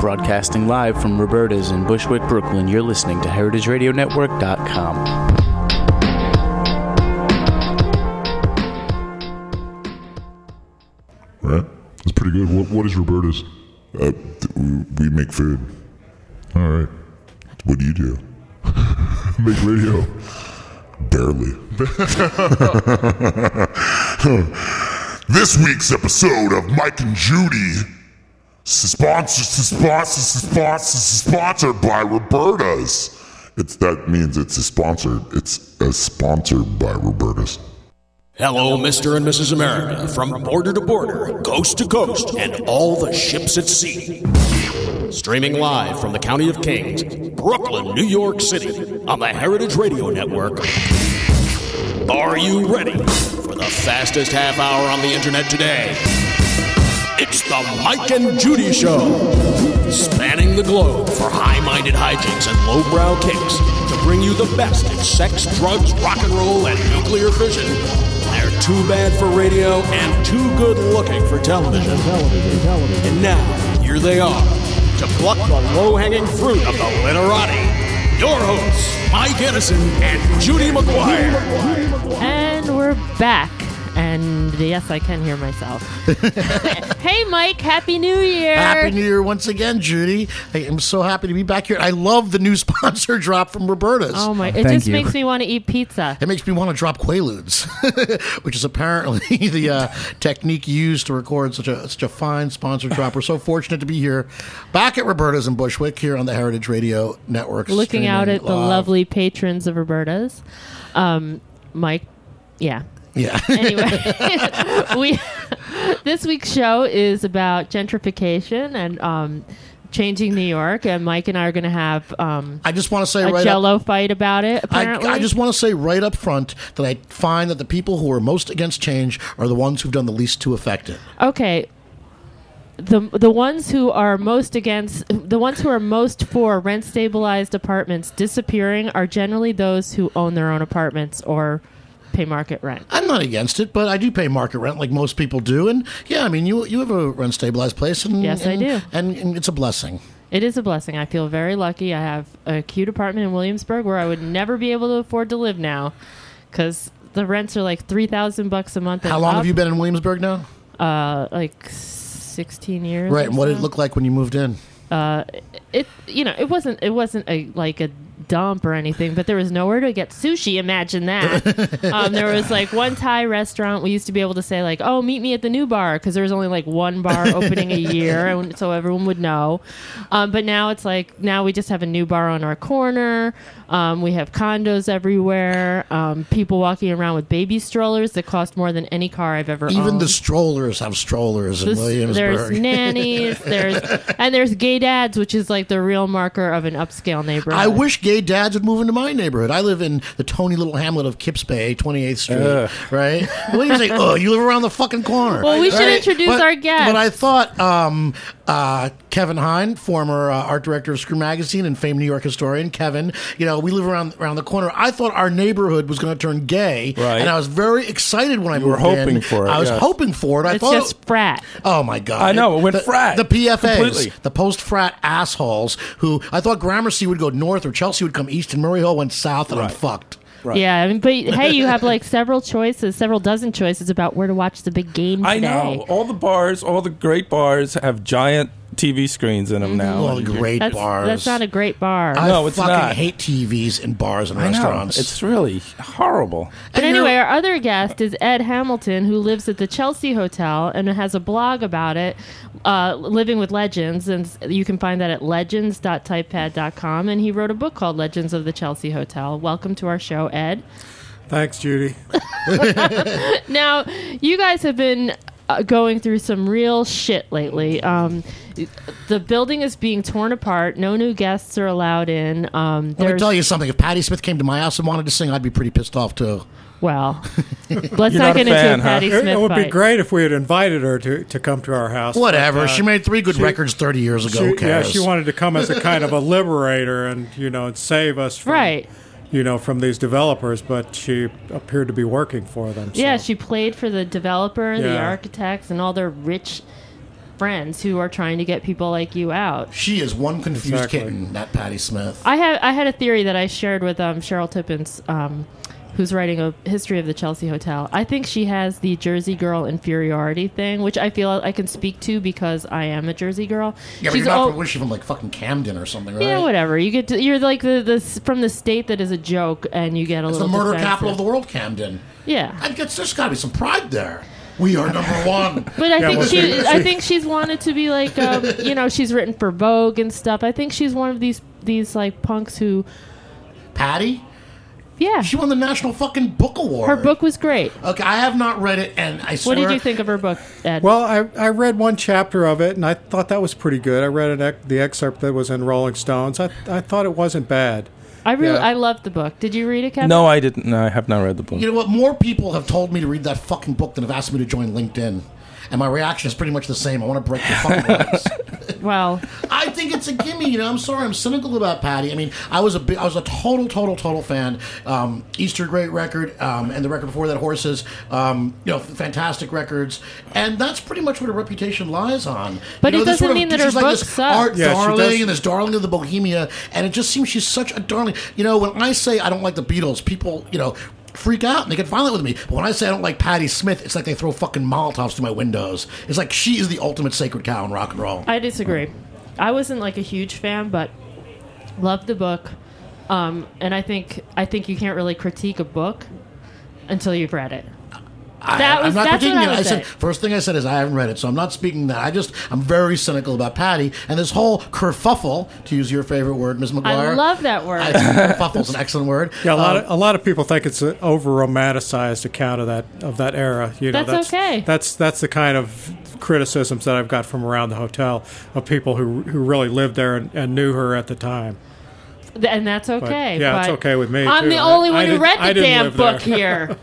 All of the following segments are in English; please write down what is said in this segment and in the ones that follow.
Broadcasting live from Roberta's in Bushwick, Brooklyn, you're listening to HeritageRadioNetwork.com. Right? That's pretty good. What, what is Roberta's? Uh, th- we make food. All right. What do you do? Make radio. Barely. this week's episode of Mike and Judy, sponsored, sponsored, sponsored, sponsored by Roberta's. It's that means it's a sponsored. It's a sponsored by Roberta's. Hello, Mr. and Mrs. America, from border to border, coast to coast, and all the ships at sea. Streaming live from the County of Kings, Brooklyn, New York City, on the Heritage Radio Network. Are you ready for the fastest half hour on the internet today? It's the Mike and Judy Show, spanning the globe for high minded hijinks and lowbrow kicks to bring you the best in sex, drugs, rock and roll, and nuclear fission. They're too bad for radio and too good looking for television. And now, here they are to pluck the low hanging fruit of the literati. Your hosts, Mike Edison and Judy McGuire. And we're back. And yes, I can hear myself. hey, Mike, Happy New Year. Happy New Year once again, Judy. I am so happy to be back here. I love the new sponsor drop from Roberta's. Oh, my. It Thank just you. makes me want to eat pizza. It makes me want to drop Quaaludes, which is apparently the uh, technique used to record such a such a fine sponsor drop. We're so fortunate to be here, back at Roberta's in Bushwick, here on the Heritage Radio Network. Looking out streaming at the lovely patrons of Roberta's. Um, Mike, yeah. Yeah. Anyway, we this week's show is about gentrification and um, changing New York. And Mike and I are going to have um, I just want to say a right up, Jello fight about it. I, Apparently, I just want to say right up front that I find that the people who are most against change are the ones who've done the least to affect it. okay the the ones who are most against the ones who are most for rent stabilized apartments disappearing are generally those who own their own apartments or pay market rent. I'm not against it, but I do pay market rent like most people do, and yeah, I mean you you have a rent stabilized place, and Yes, I do. and, and it's a blessing. It is a blessing. I feel very lucky. I have a cute apartment in Williamsburg where I would never be able to afford to live now cuz the rents are like 3000 bucks a month How long up. have you been in Williamsburg now? uh like 16 years. Right, and what did it look like when you moved in? Uh, it you know it wasn't it wasn't a like a dump or anything but there was nowhere to get sushi imagine that um, there was like one thai restaurant we used to be able to say like oh meet me at the new bar because there was only like one bar opening a year and so everyone would know um, but now it's like now we just have a new bar on our corner um, we have condos everywhere um, people walking around with baby strollers that cost more than any car i've ever owned. Even owned. the strollers have strollers in This- there's nannies, there's and there's gay dads, which is like the real marker of an upscale neighborhood. I wish gay dads would move into my neighborhood. I live in the Tony little hamlet of Kips Bay, 28th Street, right? What do you say? Oh, you live around the fucking corner. Well, we should Right? introduce But- our guest. But I thought um, uh, Kevin Hine, former uh, art director of Screw Magazine and famed New York historian, Kevin, you know, we live around around the corner. I thought our neighborhood was going to turn gay, Right. and I was very excited when I were moved hoping in. for it, I was yes. hoping for it. I it's thought just frat. Oh my god! I know, it went the, frat. The PFAs, Completely. the post frat assholes who I thought Gramercy would go north or Chelsea would come east, and Murray Hill went south, and I'm Right. fucked. Right. Yeah, I mean, but hey, you have like several choices, several dozen choices about where to watch the big game today. I know. All the bars, all the great bars have giant TV screens in them now. Well, great That's bars. that's not a great bar. I No, it's fucking not. hate TVs in bars and I know. restaurants. It's really horrible. But And anyway, our other guest is Ed Hamilton, who lives at the Chelsea Hotel and has a blog about it, uh, Living with Legends. And you can find that at legends.typepad.com. And he wrote a book called Legends of the Chelsea Hotel. Welcome to our show, Ed. Thanks, Judy. Now, you guys have been uh, going through some real shit lately. Um, the building is being torn apart. No new guests are allowed in. Um, Let me tell you something. If Patti Smith came to my house and wanted to sing, I'd be pretty pissed off too. well, let's You're not not get a into a huh? Patti It, Smith it would be fight. great if we had invited her to, to come to our house. Whatever. but, uh, she made three good she- records 30 years ago. She, yeah, she wanted to come as a kind of a liberator and you know and save us from Right. You know from these developers, but she appeared to be working for them. Yeah, she played for the developer, the architects, and all their rich friends who are trying to get people like you out. She is one confused Exactly. kitten, that Patti Smith. I had I had a theory that I shared with um, Sherill Tippins, um, who's writing a history of the Chelsea Hotel. I think she has the Jersey girl inferiority thing, which I feel I can speak to because I am a Jersey girl. yeah, but She's you're not from, what is she from, like fucking Camden or something, right? yeah, whatever. You get to, you're like the, the from the state that is a joke, and you get a little. It's the murder defensive. capital of the world, Camden. Yeah, I guess there's got to be some pride there. We are number one. But I Yeah, think she, she- I think she's wanted to be like, um, you know, she's written for Vogue and stuff. I think she's one of these these like punks who, Patti, yeah, she won the National fucking Book Award. her book was great. Okay, I have not read it, and I swear. What did you think of her book, Ed? Well, I, I read one chapter of it, and I thought that was pretty good. I read an ex- the excerpt that was in Rolling Stones. I, I thought it wasn't bad. I really, yeah. I loved the book. Did you read it, Kevin? No, I didn't. No, I have not read the book. You know what? More people have told me to read that fucking book than have asked me to join LinkedIn. And my reaction is pretty much the same. I want to break your fucking legs. Well, I think it's a gimme. You know, I'm sorry, I'm cynical about Patti. I mean, I was a big, I was a total, total, total fan. Um, Easter, great record, um, and the record before that, Horses. Um, you know, fantastic records, and that's pretty much what her reputation lies on. But you know, it doesn't sort of- mean that her she's like books this art Yeah, darling and this darling of the Bohemia, and it just seems she's such a darling. You know, when I say I don't like the Beatles, people, you know. Freak out and they get violent with me. But when I say I don't like Patti Smith, it's like they throw fucking Molotovs through my windows. It's like she is the ultimate sacred cow in rock and roll. I disagree. I wasn't like a huge fan, but loved the book. Um, and I think I think you can't really critique a book until you've read it. I, That was- I'm not what critiquing I it. I said say. first thing I said is I haven't read it, so I'm not speaking that. I just I'm very cynical about Patti and this whole kerfuffle, to use your favorite word, Ms. McGuire. I love that word. I think kerfuffle's an excellent word. Yeah, a lot Um, of a lot of people think it's an over romanticized account of that of that era. You know, That's okay. That's that's the kind of criticisms that I've got from around the hotel of people who who really lived there and, and knew her at the time. and that's okay. yeah, it's okay with me, I'm too. the only I one who read the damn book here.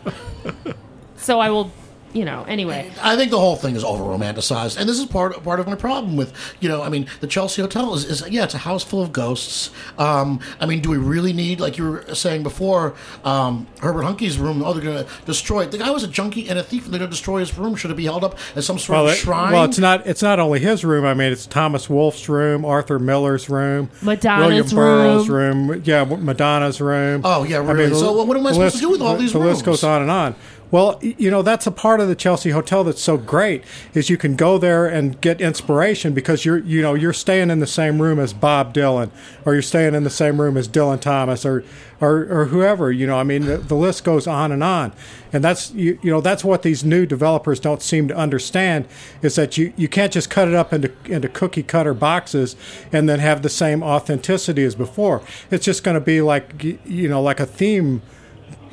so I will, you know. Anyway, I think the whole thing is over romanticized, and this is part part of my problem with you know. I mean, the Chelsea Hotel is, is yeah, it's a house full of ghosts. Um, I mean, do we really need like you were saying before, um, Herbert Huncke's room? Oh, they're going to destroy it. The guy was a junkie and a thief, and they're going to destroy his room. Should it be held up as some sort Well, of it- shrine? well, it's not. It's not only his room. I mean, it's Thomas Wolfe's room, Arthur Miller's room, Madonna's William Burroughs' room. Yeah, Madonna's room. Oh, yeah, really? So what am I the supposed to do with all the- these The list goes on and on. Well, you know that's a part of the Chelsea Hotel that's so great is you can go there and get inspiration because you're you know you're staying in the same room as Bob Dylan or you're staying in the same room as Dylan Thomas or or, or whoever you know I mean the, the list goes on and on. And that's you, you know that's what these new developers don't seem to understand is that you, you can't just cut it up into into cookie cutter boxes and then have the same authenticity as before. It's just going to be like you know like a theme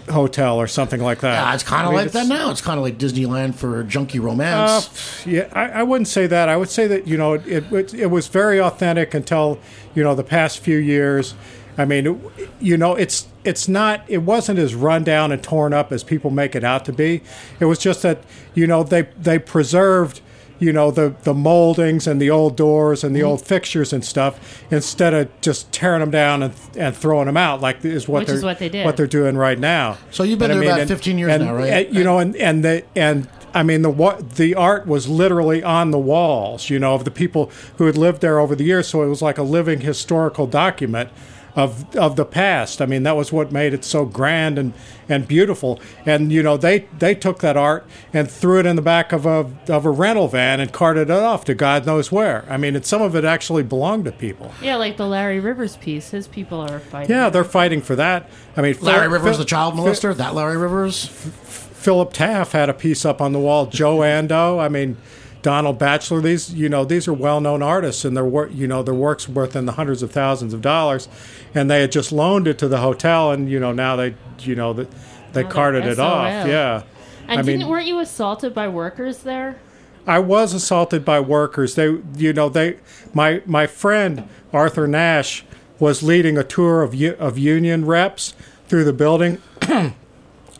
hotel or something like that. Yeah, it's kind I of mean, like that now. It's kind of like Disneyland for junkie Uh, romance. yeah, I, I wouldn't say that. I would say that you know it, it it was very authentic until you know the past few years. I mean, you know, it's it's not. It wasn't as run down and torn up as people make it out to be. It was just that you know they they preserved you know the the moldings and the old doors and the old fixtures and stuff instead of just tearing them down and and throwing them out like is what Which they're is what they did. what they're doing right now. So you've been And I there about and- 15 years and- now, right? and, you know, and and the and I mean the wa- the art was literally on the walls, you know, of the people who had lived there over the years. So it was like a living historical document of of the past. I mean, that was what made it so grand and and beautiful. And you know, they they took that art and threw it in the back of a of a rental van and carted it off to God knows where. I mean, and some of it actually belonged to people. yeah, like the Larry Rivers piece. His people are fighting. Yeah, they're fighting for that. I mean, Larry Phil- Rivers, Phil- the child Phil- molester. That Larry Rivers. Philip Taaffe had a piece up on the wall. Joe Andoe. I mean, Donald Baechler. These, you know, these are well-known artists, and their work, you know, their works worth in the hundreds of thousands of dollars, and they had just loaned it to the hotel, and you know, now they, you know, oh, that they Now they're carted it off. Yeah. And I didn't mean- weren't you assaulted by workers there? I was assaulted by workers. They, you know, they, my my friend Arthur Nash was leading a tour of of union reps through the building.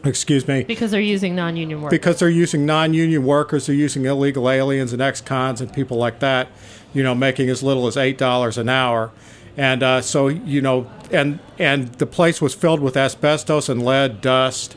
Excuse me. Because they're using non-union workers. because they're using non-union workers, they're using illegal aliens and ex-cons and people like that, you know, making as little as eight dollars an hour, and uh, so you know, and and the place was filled with asbestos and lead dust,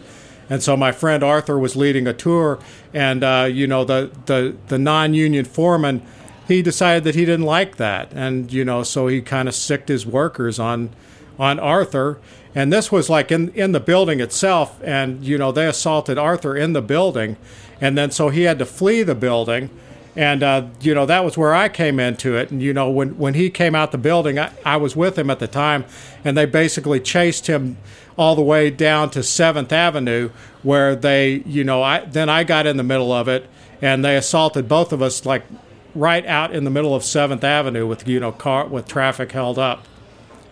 and so my friend Arthur was leading a tour, and uh, you know the the the non-union foreman he decided that he didn't like that, and you know, so he kind of sicked his workers on on Arthur. And this was like in in the building itself, and you know they assaulted Arthur in the building, and then so he had to flee the building, and uh, you know that was where I came into it. And you know when when he came out the building, I, I was with him at the time, and they basically chased him all the way down to Seventh Avenue, where they you know I then I got in the middle of it, and they assaulted both of us like right out in the middle of Seventh Avenue with you know car with traffic held up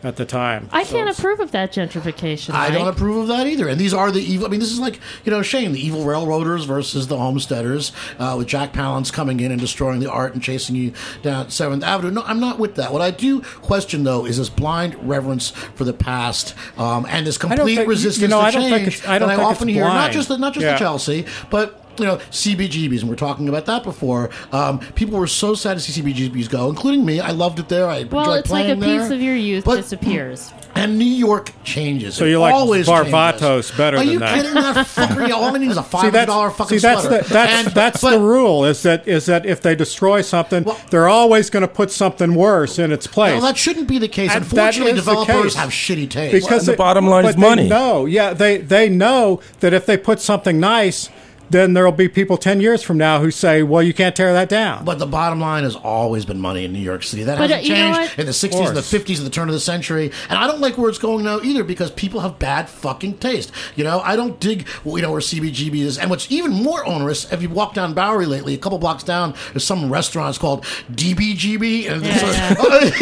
at the time. I So can't it's- approve of that gentrification. I don't Mike. approve of that either. And these are the evil. I mean, this is like you know, Shane, the evil railroaders versus the homesteaders, uh, with Jack Palance coming in and destroying the art and chasing you down Seventh Avenue. No, I'm not with that. What I do question though is this blind reverence for the past um, and this complete think- resistance you know, to I don't change think it's- I don't that think I it's often hear. Not blind. just the, not just Yeah. the Chelsea, but. You know, CBGBs, and we're talking about that before. Um, people were so sad to see CBGBs go, including me. I loved it there. I Well, enjoyed it's like a playing piece there. of your youth But- disappears. And New York changes. So It you like always Varvatos changes. better Are than you that? kidding? That fucker, all I need is a five See hundred that's fucking see that's sweater. the, that's And- that's but- the rule is that is that if they destroy something, Well- they're always going to put something worse in its place. Well, that shouldn't be the case. And Unfortunately, developers case. have shitty taste. because the it- bottom line but is they money. No, yeah, they they know that if they put something nice, then there'll be people ten years from now who say, "Well, you can't tear that down." But the bottom line has always been money in New York City. That But, hasn't uh, changed in the 60s and the 50s and the turn of the century. And I don't like where it's going now either because people have bad fucking taste. You know, I don't dig, you know, where CBGB is. And what's even more onerous, if you walk down Bowery lately, a couple blocks down, there's some restaurants called DBGB. And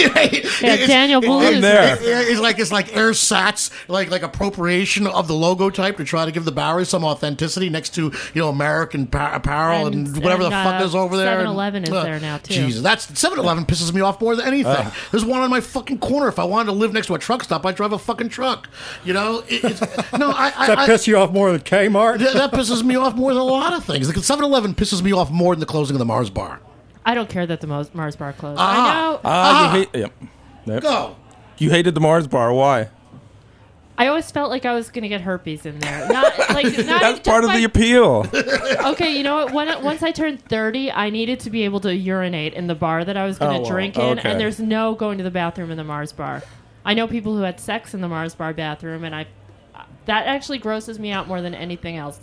Yeah, it's- Yeah, Daniel Boulud. I'm there. it- it's like it's like ersatz, like like appropriation of the logo type to try to give the Bowery some authenticity next to you know American pa- apparel and, And- whatever and, the fuck uh, is over there. 7-Eleven is And, there now, too. Jesus, that's 7-Eleven pisses me off more than anything. There's one on my fucking corner. If I wanted to live next to a truck stop, I'd drive a fucking truck. You know, it, it's, no, I, I, Does that I piss you off more than Kmart? that, that pisses me off more than a lot of things. The 7-Eleven pisses me off more than the closing of the Mars bar. I don't care that the Mars bar closed. Ah. I know. Ah, you hate. Yep. Yep. Go. You hated the Mars bar. Why? I always felt like I was going to get herpes in there. Not like not That's part of by- the appeal. Okay, you know what? When, once I turned 30, I needed to be able to urinate in the bar that I was going to Oh, well, drink in, okay. and there's no going to the bathroom in the Mars bar. I know people who had sex in the Mars bar bathroom, and I that actually grosses me out more than anything else.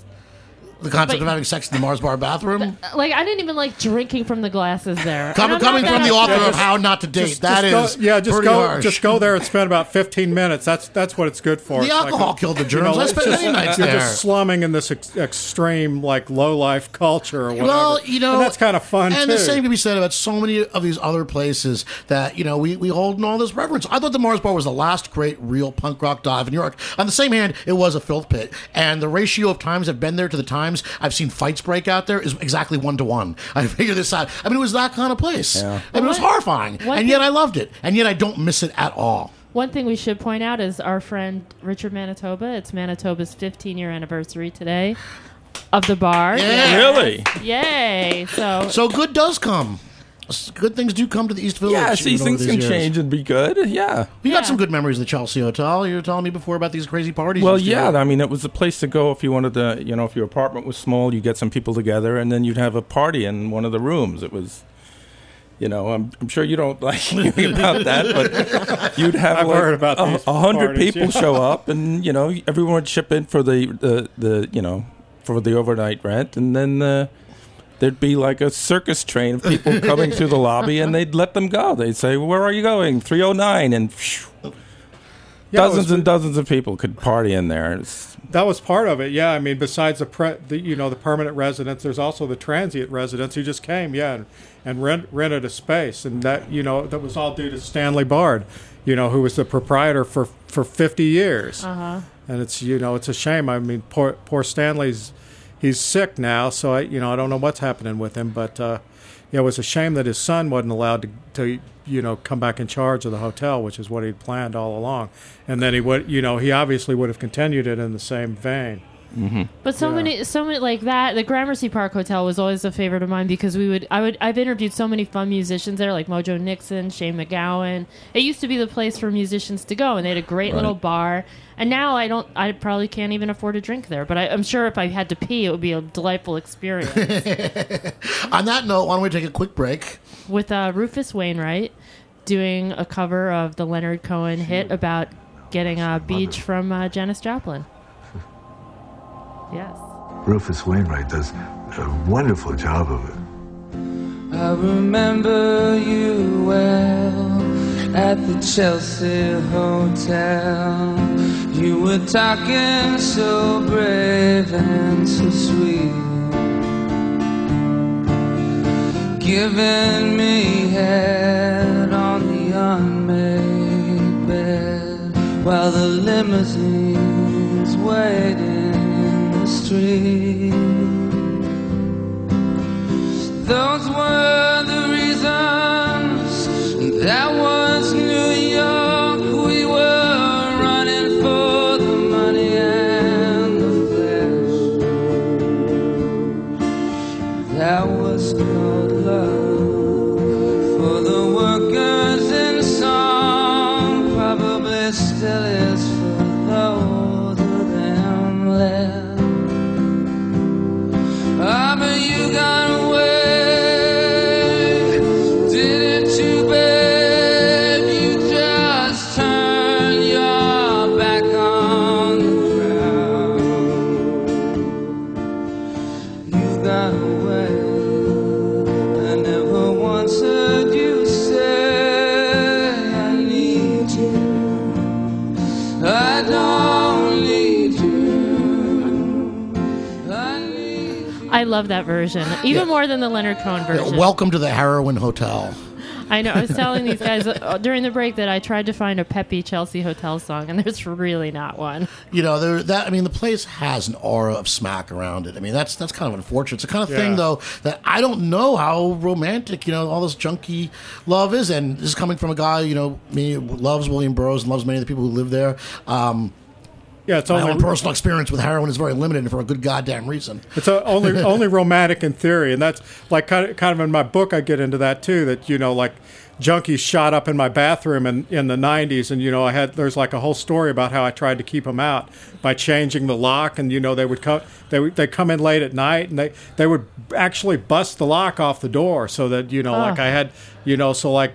The concept But- of having sex in the Mars bar bathroom. Uh, like I didn't even like drinking from the glasses there. Coming, coming from the upset. author of How Not to Date, Just- that just is go, yeah, just go, harsh. just go there and spend about fifteen minutes. That's that's what it's good for. The It's alcohol a- killed the you germs. I it's spent just- many nights You're there. just slumming in this ex- extreme like low life culture or whatever. Well, you know, and that's kind of fun And too. the same can be said about so many of these other places that you know we, we hold in all this reverence. I thought the Mars Bar was the last great real punk rock dive in New York. On the same hand, it was a filth pit, and the ratio of times I've been there to the times I've seen fights break out there is exactly one to one. I figure this out. I mean, it was that kind of place. Yeah. I mean, it was horrifying, one and yet thing- I loved it, and yet I don't miss it at all. One thing we should point out is our friend Richard Manitoba. It's Manitoba's 15 year anniversary today of the bar. Yeah. Really? Yay! So So good does come. Good things do come to the East Village. Yeah. See, even over things these can years. change and be good. Yeah. You got some good memories of the Chelsea Hotel. You were telling me before about these crazy parties. Well, you used to yeah. do. I mean, it was a place to go if you wanted to. You know, if your apartment was small, you get some people together, and then you'd have a party in one of the rooms. It was. You know, I'm, I'm sure you don't like hearing about that, but you'd have I've like heard about a, a hundred parties, people yeah. show up, and you know everyone would chip in for the the, the you know for the overnight rent, and then uh, there'd be like a circus train of people coming through the lobby, and they'd let them go. They'd say, "Where are you going?" Three oh nine, and phew, Yeah, dozens was- and dozens of people could party in there. It's, That was part of it, yeah. I mean, besides the, pre- the you know the permanent residents, there's also the transient residents who just came, yeah, and, and rent, rented a space, and that you know that was all due to Stanley Bard, you know, who was the proprietor for for 50 years. Uh-huh. And it's you know it's a shame. I mean, poor poor Stanley's he's sick now, so I you know I don't know what's happening with him, but uh, yeah, it was a shame that his son wasn't allowed to to you know come back in charge of the hotel, which is what he'd planned all along. And then he would you know he obviously would have continued it in the same vein. But so many, so many like that. The Gramercy Park Hotel was always a favorite of mine because we would, I would, I've interviewed so many fun musicians there, like Mojo Nixon, Shane MacGowan. It used to be the place for musicians to go, and they had a great little bar. And now I don't, I probably can't even afford a drink there. But I, I'm sure if I had to pee, it would be a delightful experience. On that note, why don't we take a quick break? With uh, Rufus Wainwright doing a cover of the Leonard Cohen hit about getting a beach from uh, Janis Joplin. Yes. Rufus Wainwright does a wonderful job of it. I remember you well at the Chelsea Hotel. You were talking so brave and so sweet. Giving me head on the unmade bed while the limousines waited street. Those were the reasons. That was New York. We were running for the money and the flesh. That was called love that version, even more than the Leonard Cohen version. Welcome to the Heroin Hotel. I know. I was telling these guys uh, during the break that I tried to find a peppy Chelsea Hotel song, and there's really not one. You know, there that I mean, the place has an aura of smack around it. I mean, that's that's kind of unfortunate. It's the kind of thing though that I don't know how romantic you know all this junky love is, and this is coming from a guy you know me loves William Burroughs and loves many of the people who live there. Um, Yeah, it's my only own personal experience with heroin is very limited for a good goddamn reason. It's a, only only romantic in theory, and that's like kind of kind of in my book. I get into that too. That you know, like junkies shot up in my bathroom in, in the '90s, and you know, I had there's like a whole story about how I tried to keep them out by changing the lock, and you know, they would come they would they come in late at night, and they they would actually bust the lock off the door so that you know, like I had you know, so like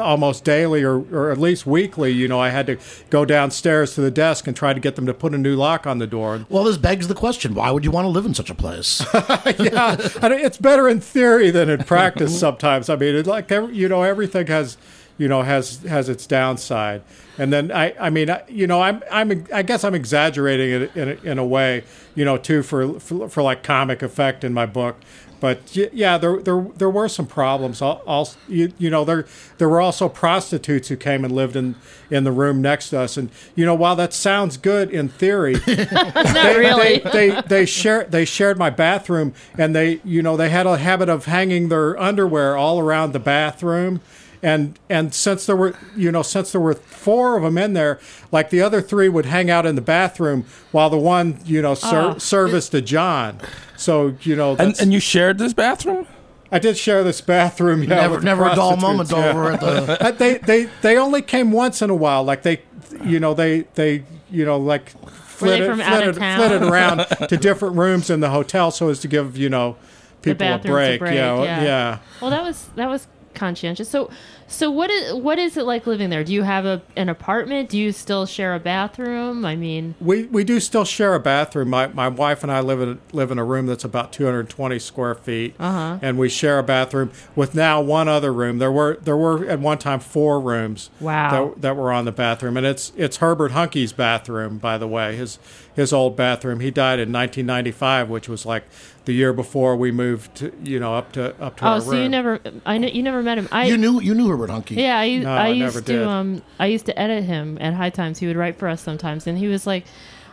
almost daily or, or at least weekly, you know, I had to go downstairs to the desk and try to get them to put a new lock on the door. Well, this begs the question: Why would you want to live in such a place? yeah, it's better in theory than in practice sometimes. I mean, it's like you know, everything has you know has has its downside. And then I, I mean, I, you know, I'm, I'm, I guess I'm exaggerating it in a, in a way, you know, too for, for for like comic effect in my book. But yeah, there there there were some problems. Al- Also, you, you know, there there were also prostitutes who came and lived in in the room next to us. And you know, while that sounds good in theory, they, really. they, they they shared they shared my bathroom, and they you know they had a habit of hanging their underwear all around the bathroom, and and since there were you know since there were four of them in there, like the other three would hang out in the bathroom while the one you know ser- Oh. serviced to John. So you know, And, that's, and you shared this bathroom? I did share this bathroom. Yeah, never, with the never a dull prostitutes, moment yeah. over at the. Uh, they they they only came once in a while. Like they, you know, they they you know like Were they flitted from flitted, flitted around to different rooms in the hotel so as to give you know people a bathrooms break. a break. yeah, yeah. yeah. Well, that was that was conscientious. So, so what is what is it like living there? Do you have a an apartment? Do you still share a bathroom? I mean, We we do still share a bathroom. My my wife and I live in live in a room that's about 220 square feet, Uh-huh. and we share a bathroom with now one other room. There were there were at one time four rooms. Wow. That, that were on the bathroom, and it's it's Herbert Huncke's bathroom, by the way. His his old bathroom. He died in 1995, which was like the year before we moved, you know, up to up to oh, our so room. you never I know you never met him. I You knew you knew Herbert Huncke. Yeah, I, No, I I used never to did. um I used to edit him at High Times. He would write for us sometimes, and he was like,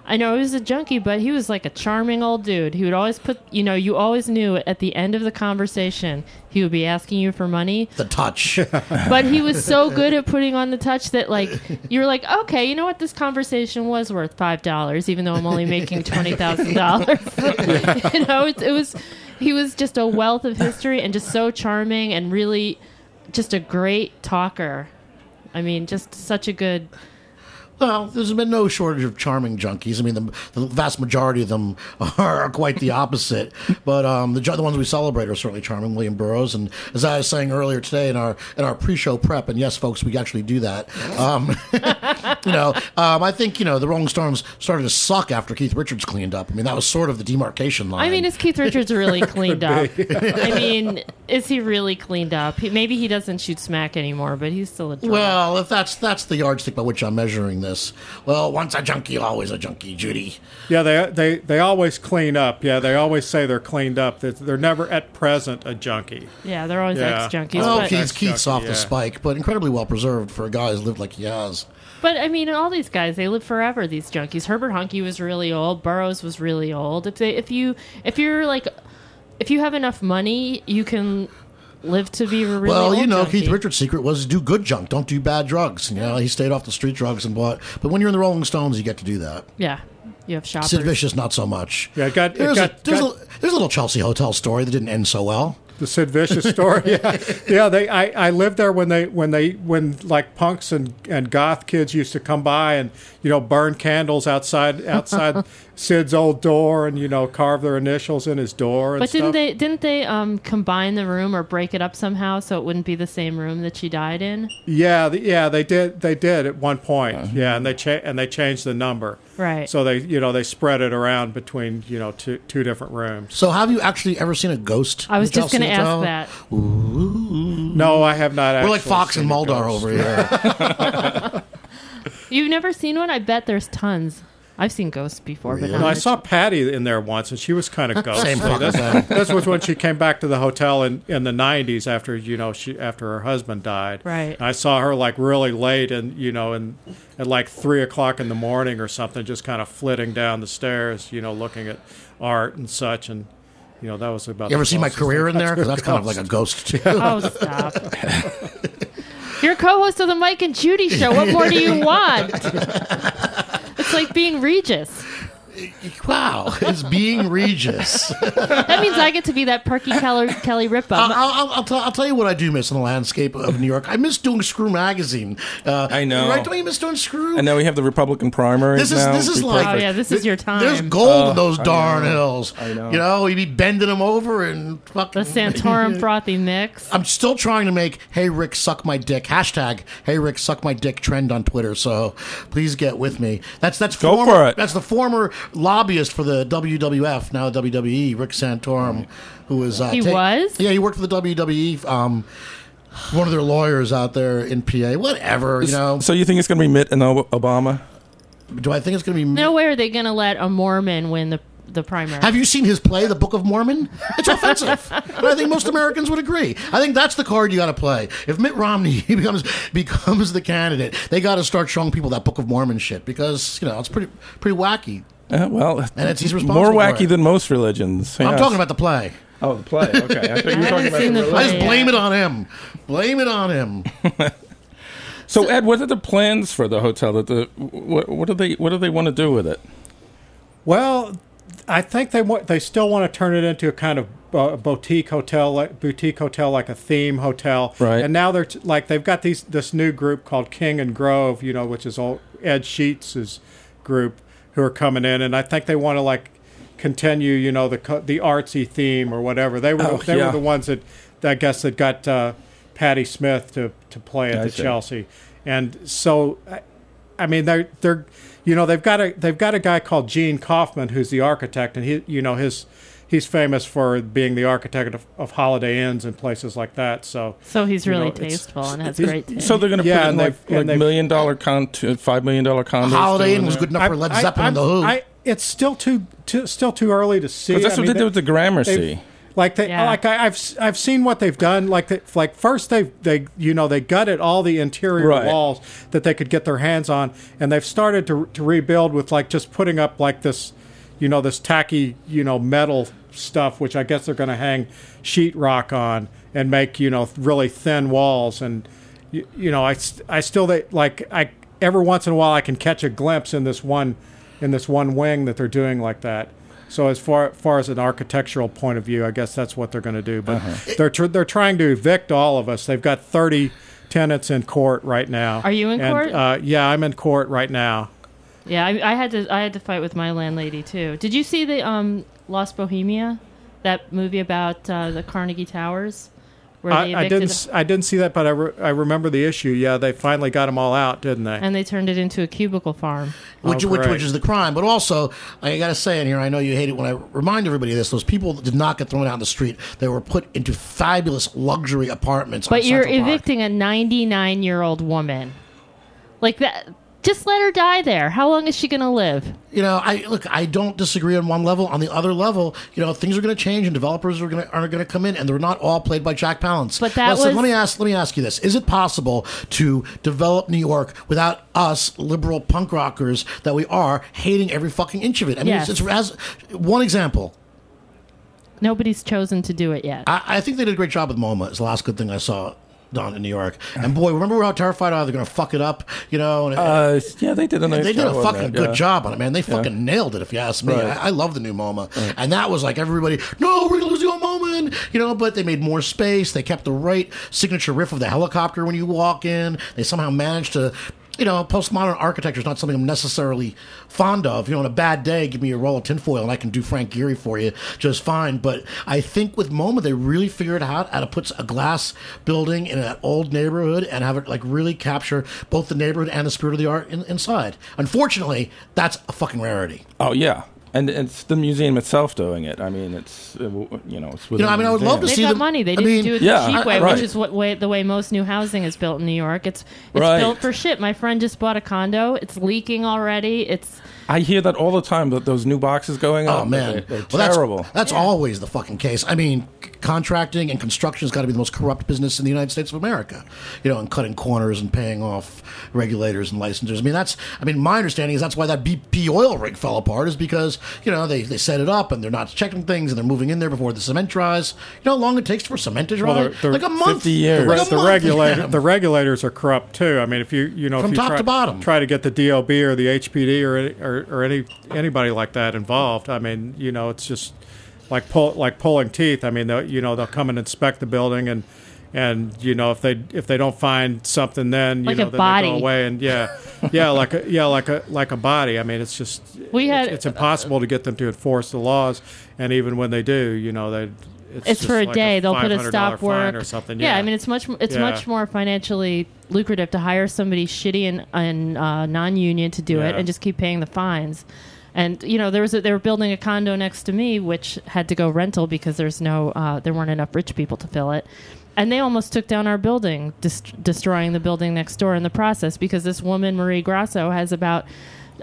I know he was a junkie, but he was like a charming old dude. He would always put, you know, you always knew at the end of the conversation he would be asking you for money. The touch. But he was so good at putting on the touch that, like, you were like, okay, you know what? This conversation was worth five dollars, even though I'm only making twenty thousand dollars. you know, it, it was. He was just a wealth of history and just so charming and really, just a great talker. I mean, just such a good. Well, there's been no shortage of charming junkies. I mean, the, the vast majority of them are quite the opposite. But um, the, the ones we celebrate are certainly charming. William Burroughs, and as I was saying earlier today in our in our pre-show prep, and yes, folks, we actually do that. Um, you know, um, I think you know the Rolling Stones started to suck after Keith Richards cleaned up. I mean, that was sort of the demarcation line. I mean, is Keith Richards really cleaned up? I mean, is he really cleaned up? He, maybe he doesn't shoot smack anymore, but he's still a drunk. Well, if that's that's the yardstick by which I'm measuring this, well, once a junkie, always a junkie, Judy. Yeah, they they they always clean up. Yeah, they always say they're cleaned up. That they're never at present a junkie. yeah, they're always Yeah. ex junkies. Well, but, Keith's, Keith's off yeah. the spike, but incredibly well preserved for a guy who's lived like he has. but I mean, all these guys they live forever. These junkies. Herbert Huncke was really old. Burroughs was really old. If they, if you, if you're like, if you have enough money, you can live to be a really well, old you know, junkie. Keith Richards' secret was do good junk, don't do bad drugs. You know, he stayed off the street drugs and bought. But when you're in the Rolling Stones, you get to do that. Yeah, you have shoppers. Sid Vicious, not so much. Yeah, it got, it There's, got, a, there's, got a, there's a little Chelsea Hotel story that didn't end so well. The Sid Vicious story. Yeah, yeah. They I, I lived there when they when they when like punks and, and goth kids used to come by and you know burn candles outside outside Sid's old door and you know carve their initials in his door. And But didn't stuff. they didn't they um combine the room or break it up somehow so it wouldn't be the same room that she died in? Yeah, the, yeah, they did. They did at one point. Yeah, and they cha- and they changed the number. Right. So they, you know, they spread it around between, you know, two two different rooms. So, have you actually ever seen a ghost? I was just going to Chelsea ask Hotel? that. No, I have not. We're like Fox and seen a Mulder over here. You've never seen one? I bet there's tons. I've seen ghosts before, but No, not I saw Patti in there once, and she was kind of ghost. Same fucking That's- thing. This was when she came back to the hotel in, in the '90s after you know she after her husband died. Right. And I saw her like really late, and you know, and at like three o'clock in the morning or something, just kind of flitting down the stairs, you know, looking at art and such, and you know that was about. You ever see my career in there? Because that's kind of like a ghost too. Oh, stop. You're co-host of the Mike and Judy show. What more do you want? it's like being Regis. Wow, it's being Regis. That means I get to be that perky Kelly, Kelly ripoff. I'll, I'll, I'll, tell, I'll tell you what I do miss in the landscape of New York. I miss doing Screw magazine. Uh, I know. right? Don't you miss doing Screw? And now we have the Republican primary. This is- now. this is We like- oh yeah, this is your time. There's gold in those I darn know. hills. I know. You know, you'd be bending them over and fucking. the Santorum frothy mix. I'm still trying to make "Hey Rick, suck my dick" hashtag "Hey Rick, suck my dick" trend on Twitter. So please get with me. That's that's Go former, for it. That's the former lobbyist for the WWF, now WWE, Rick Santorum, who was uh, He was? yeah he worked for the WWE. Um, one of their lawyers out there in PA. Whatever you know. So you think it's going to be Mitt and Ob- Obama? Do I think it's going to be? No way are they going to let a Mormon win the the primary. Have you seen his play, The Book of Mormon? It's offensive. and I think most Americans would agree. I think that's the card you got to play. If Mitt Romney becomes becomes the candidate, they got to start showing people that Book of Mormon shit because you know it's pretty pretty wacky. Uh, well, And it's- he's more responsible for wacky than most religions. I'm talking about the play. Oh, the play. Okay, I thought you were talking haven't about the the religion. I play. just yeah. blame it on him. Blame it on him. So, Ed, what are the plans for the hotel? That the what, what do they what do they want to do with it? Well, I think they want they still want to turn it into a kind of uh, boutique hotel, like boutique hotel, like a theme hotel. Right. And now they're t- like they've got these this new group called King and Grove, you know, which is all Ed Scheetz's group who are coming in, and I think they want to like continue, you know, the the artsy theme or whatever. They were Oh, the, they yeah. were the ones that I guess that got uh, Patti Smith to to play at I the see. Chelsea, and so. I, I mean, they're they're, you know, they've got a they've got a guy called Gene Kaufman who's the architect, and he, you know, his he's famous for being the architect of, of Holiday Inns and places like that. So, So he's really know, tasteful and has great taste. So they're going to Yeah, put in and like, they've- and like million dollar con five million dollar condos. Holiday down Inn was good enough for Led Zeppelin and the Who. I, it's still too, too still too early to see. Because that's I what mean, they did with the Gramercy. they've- Like they, Yeah. like I, I've s- I've seen what they've done. Like they, like first they they you know they gutted all the interior Right. walls that they could get their hands on, and they've started to to rebuild with like just putting up like this, you know, this tacky you know metal stuff, which I guess they're going to hang sheetrock on and make you know really thin walls and you, you know I, I still they like I every once in a while I can catch a glimpse in this one in this one wing that they're doing like that. So as far far as an architectural point of view, I guess that's what they're going to do. But they're tr- they're trying to evict all of us. They've got thirty tenants in court right now. Are you in And, court? Uh, yeah, I'm in court right now. Yeah, I, I had to I had to fight with my landlady too. Did you see the um Lost Bohemia, that movie about uh, the Carnegie Towers, where they I, I didn't s- I didn't see that, but I, re- I remember the issue. Yeah, they finally got them all out, didn't they? and they turned it into a cubicle farm. which, Oh, which, which is the crime. But also, I got to say in here, I know you hate it when I remind everybody of this. Those people did not get thrown out in the street, they were put into fabulous luxury apartments. But on you're Central Park. evicting a 99 year old woman, like that. Just let her die there. How long is she going to live? You know, I look. I don't disagree on one level. On the other level, you know, things are going to change, and developers are going to are going to come in, and they're not all played by Jack Palance. But that Listen, was- let me ask. Let me ask you this: Is it possible to develop New York without us liberal punk rockers that we are hating every fucking inch of it? I mean, Yes. it's, it's as one example. Nobody's chosen to do it yet. I, I think they did a great job with MoMA. It's the last good thing I saw done in New York. And boy, remember how terrified I was they're going to fuck it up, you know? And, Uh, yeah, they did a nice they did a fucking good yeah. job on it, man. They fucking nailed it, if you ask me. Right. I, I love the new MoMA, and that was like everybody. No, we're gonna lose the old MoMA, you know. But they made more space. They kept the right signature riff of the helicopter when you walk in. They somehow managed to. You know, postmodern architecture is not something I'm necessarily fond of. You know, on a bad day, give me a roll of tinfoil and I can do Frank Gehry for you just fine. But I think with MoMA, they really figured out how to put a glass building in an old neighborhood and have it like really capture both the neighborhood and the spirit of the art in, inside. Unfortunately, that's a fucking rarity. Oh yeah, and it's the museum itself doing it. I mean, it's uh, you know, it's You know, I mean, I would love to They've see got them- money. They I didn't mean, do it yeah, the cheap I- way, right. which is what way the way most new housing is built in New York. It's it's Right. built for shit. My friend just bought a condo. It's leaking already. It's I hear that all the time. That those new boxes going Oh up. man, they're, they're Well, that's- terrible. That's, always the fucking case. I mean, c- contracting and construction has got to be the most corrupt business in the United States of America. You know, and cutting corners and paying off regulators and licensors. I mean, that's. I mean, my understanding is that's why that BP oil rig fell apart is because you know they, they set it up and they're not checking things and they're moving in there before the cement dries. You know how long it takes for cement to dry? Well, the- the- like a month. 50 years. Like the month, regulator, yeah. the regulators are corrupt too. I mean, if you you know From if you top try, to bottom. try to get the DOB or the HPD or or, or any anybody like that involved, I mean, you know, it's just like pull like pulling teeth. I mean, they'll, you know, they'll come and inspect the building and and you know if they if they don't find something, then you Like know a then they go away and yeah, yeah, like a yeah like a like a body. I mean, it's just We it's- had- it's, impossible to get them to enforce the laws, and even when they do, you know, they. It's, it's for a like day. They'll put a stop work or something. Yeah, I mean it's much it's Yeah. much more financially lucrative to hire somebody shitty and, and uh, non-union to do it and just keep paying the fines. And you know there was a, they were building a condo next to me which had to go rental because there's no uh, there weren't enough rich people to fill it. And they almost took down our building, dest- destroying the building next door in the process because this woman Marie Grasso has about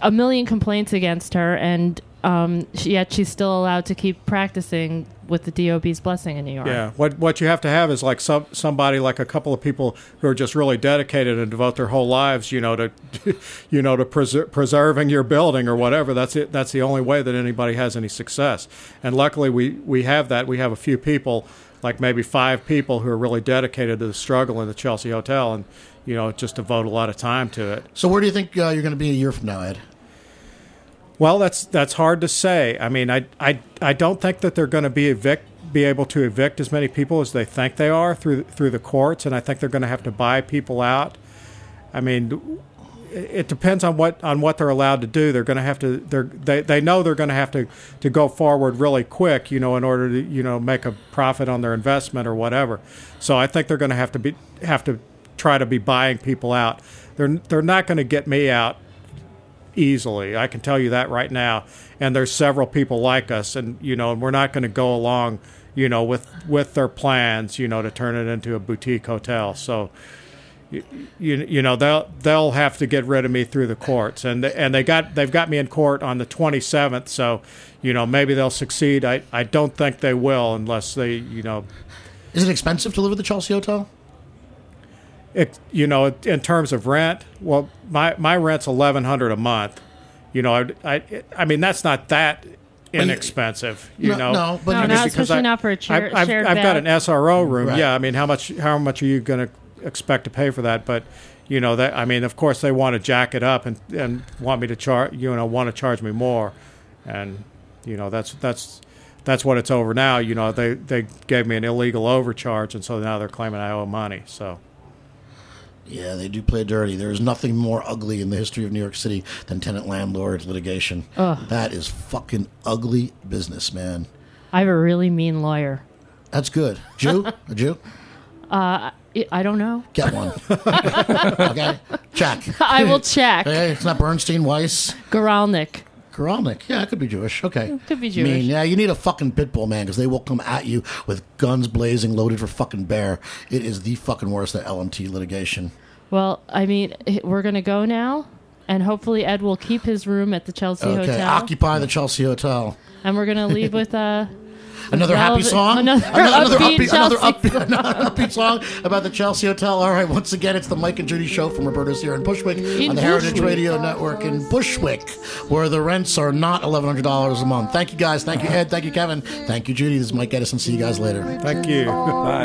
a million complaints against her, and um, she, yet she's still allowed to keep practicing with the DOB's blessing in New York. Yeah, what what you have to have is like some somebody like a couple of people who are just really dedicated and devote their whole lives, you know, to you know to preser- preserving your building or whatever. That's it. That's the only way that anybody has any success. And luckily, we we have that. We have a few people, like maybe five people, who are really dedicated to the struggle in the Chelsea Hotel, and you know, just devote a lot of time to it. So where do you think uh, you're going to be a year from now, Ed? Well, that's that's hard to say. I mean, I I, I don't think that they're going to be evict be able to evict as many people as they think they are through through the courts, and I think they're going to have to buy people out. I mean, it depends on what on what they're allowed to do. They're going to have to they're, they they know they're going to have to to go forward really quick, you know, in order to you know make a profit on their investment or whatever. So I think they're going to have to be have to try to be buying people out. They're they're not going to get me out easily. I can tell you that right now. And there's several people like us, and you know, and we're not going to go along, you know, with with their plans, you know, to turn it into a boutique hotel. So, you, you, know they'll they'll have to get rid of me through the courts, and and they got they've got me in court on the 27th. So, you know, maybe they'll succeed. I I don't think they will unless they you know Is it expensive to live at the Chelsea Hotel? It, you know, in terms of rent, well, my my rent's eleven hundred a month. You know, I, I, I mean that's not that inexpensive. You No, know, no, but No, I mean, not because especially I- not for a chair- I've, I've, shared I've got an SRO room. Right. Yeah, I mean, how much how much are you going to expect to pay for that? But you know, that I mean, of course, they want to jack it up and and want me to charge. You know, want to charge me more, and you know that's that's. That's what it's over now. You know, they, they gave me an illegal overcharge, and so now they're claiming I owe money. So, Yeah, they do play dirty. There is nothing more ugly in the history of New York City than tenant landlord litigation. Ugh. That is fucking ugly business, man. I have a really mean lawyer. That's good. Jew? A Jew? Uh, I- don't know. Get one. okay. Check. I will check. Hey, it's not Bernstein Weiss. Goralnik. Koralnik. Yeah, it could be Jewish. Okay. Could be I Jewish. mean, yeah, you need a fucking pit bull, man, because they will come at you with guns blazing, loaded for fucking bear. It is the fucking worst, that LMT litigation. Well, I mean, we're going to go now, and hopefully Ed will keep his room at the Chelsea Hotel. Okay. Hotel. Occupy the Chelsea Hotel. and we're going to leave with uh, Another happy song? Another, another, upbeat, upbeat, another, Chelsea upbeat, another upbeat song about the Chelsea Hotel. All right, once again, it's the Mike and Judy show from Roberta's here in Bushwick In on the Heritage Radio Network in Bushwick, where the rents are not $1,100 a month. Thank you, guys. Thank you, Ed. Thank you, Kevin. Thank you, Judy. This is Mike Edison. See you guys later. thank you. Bye.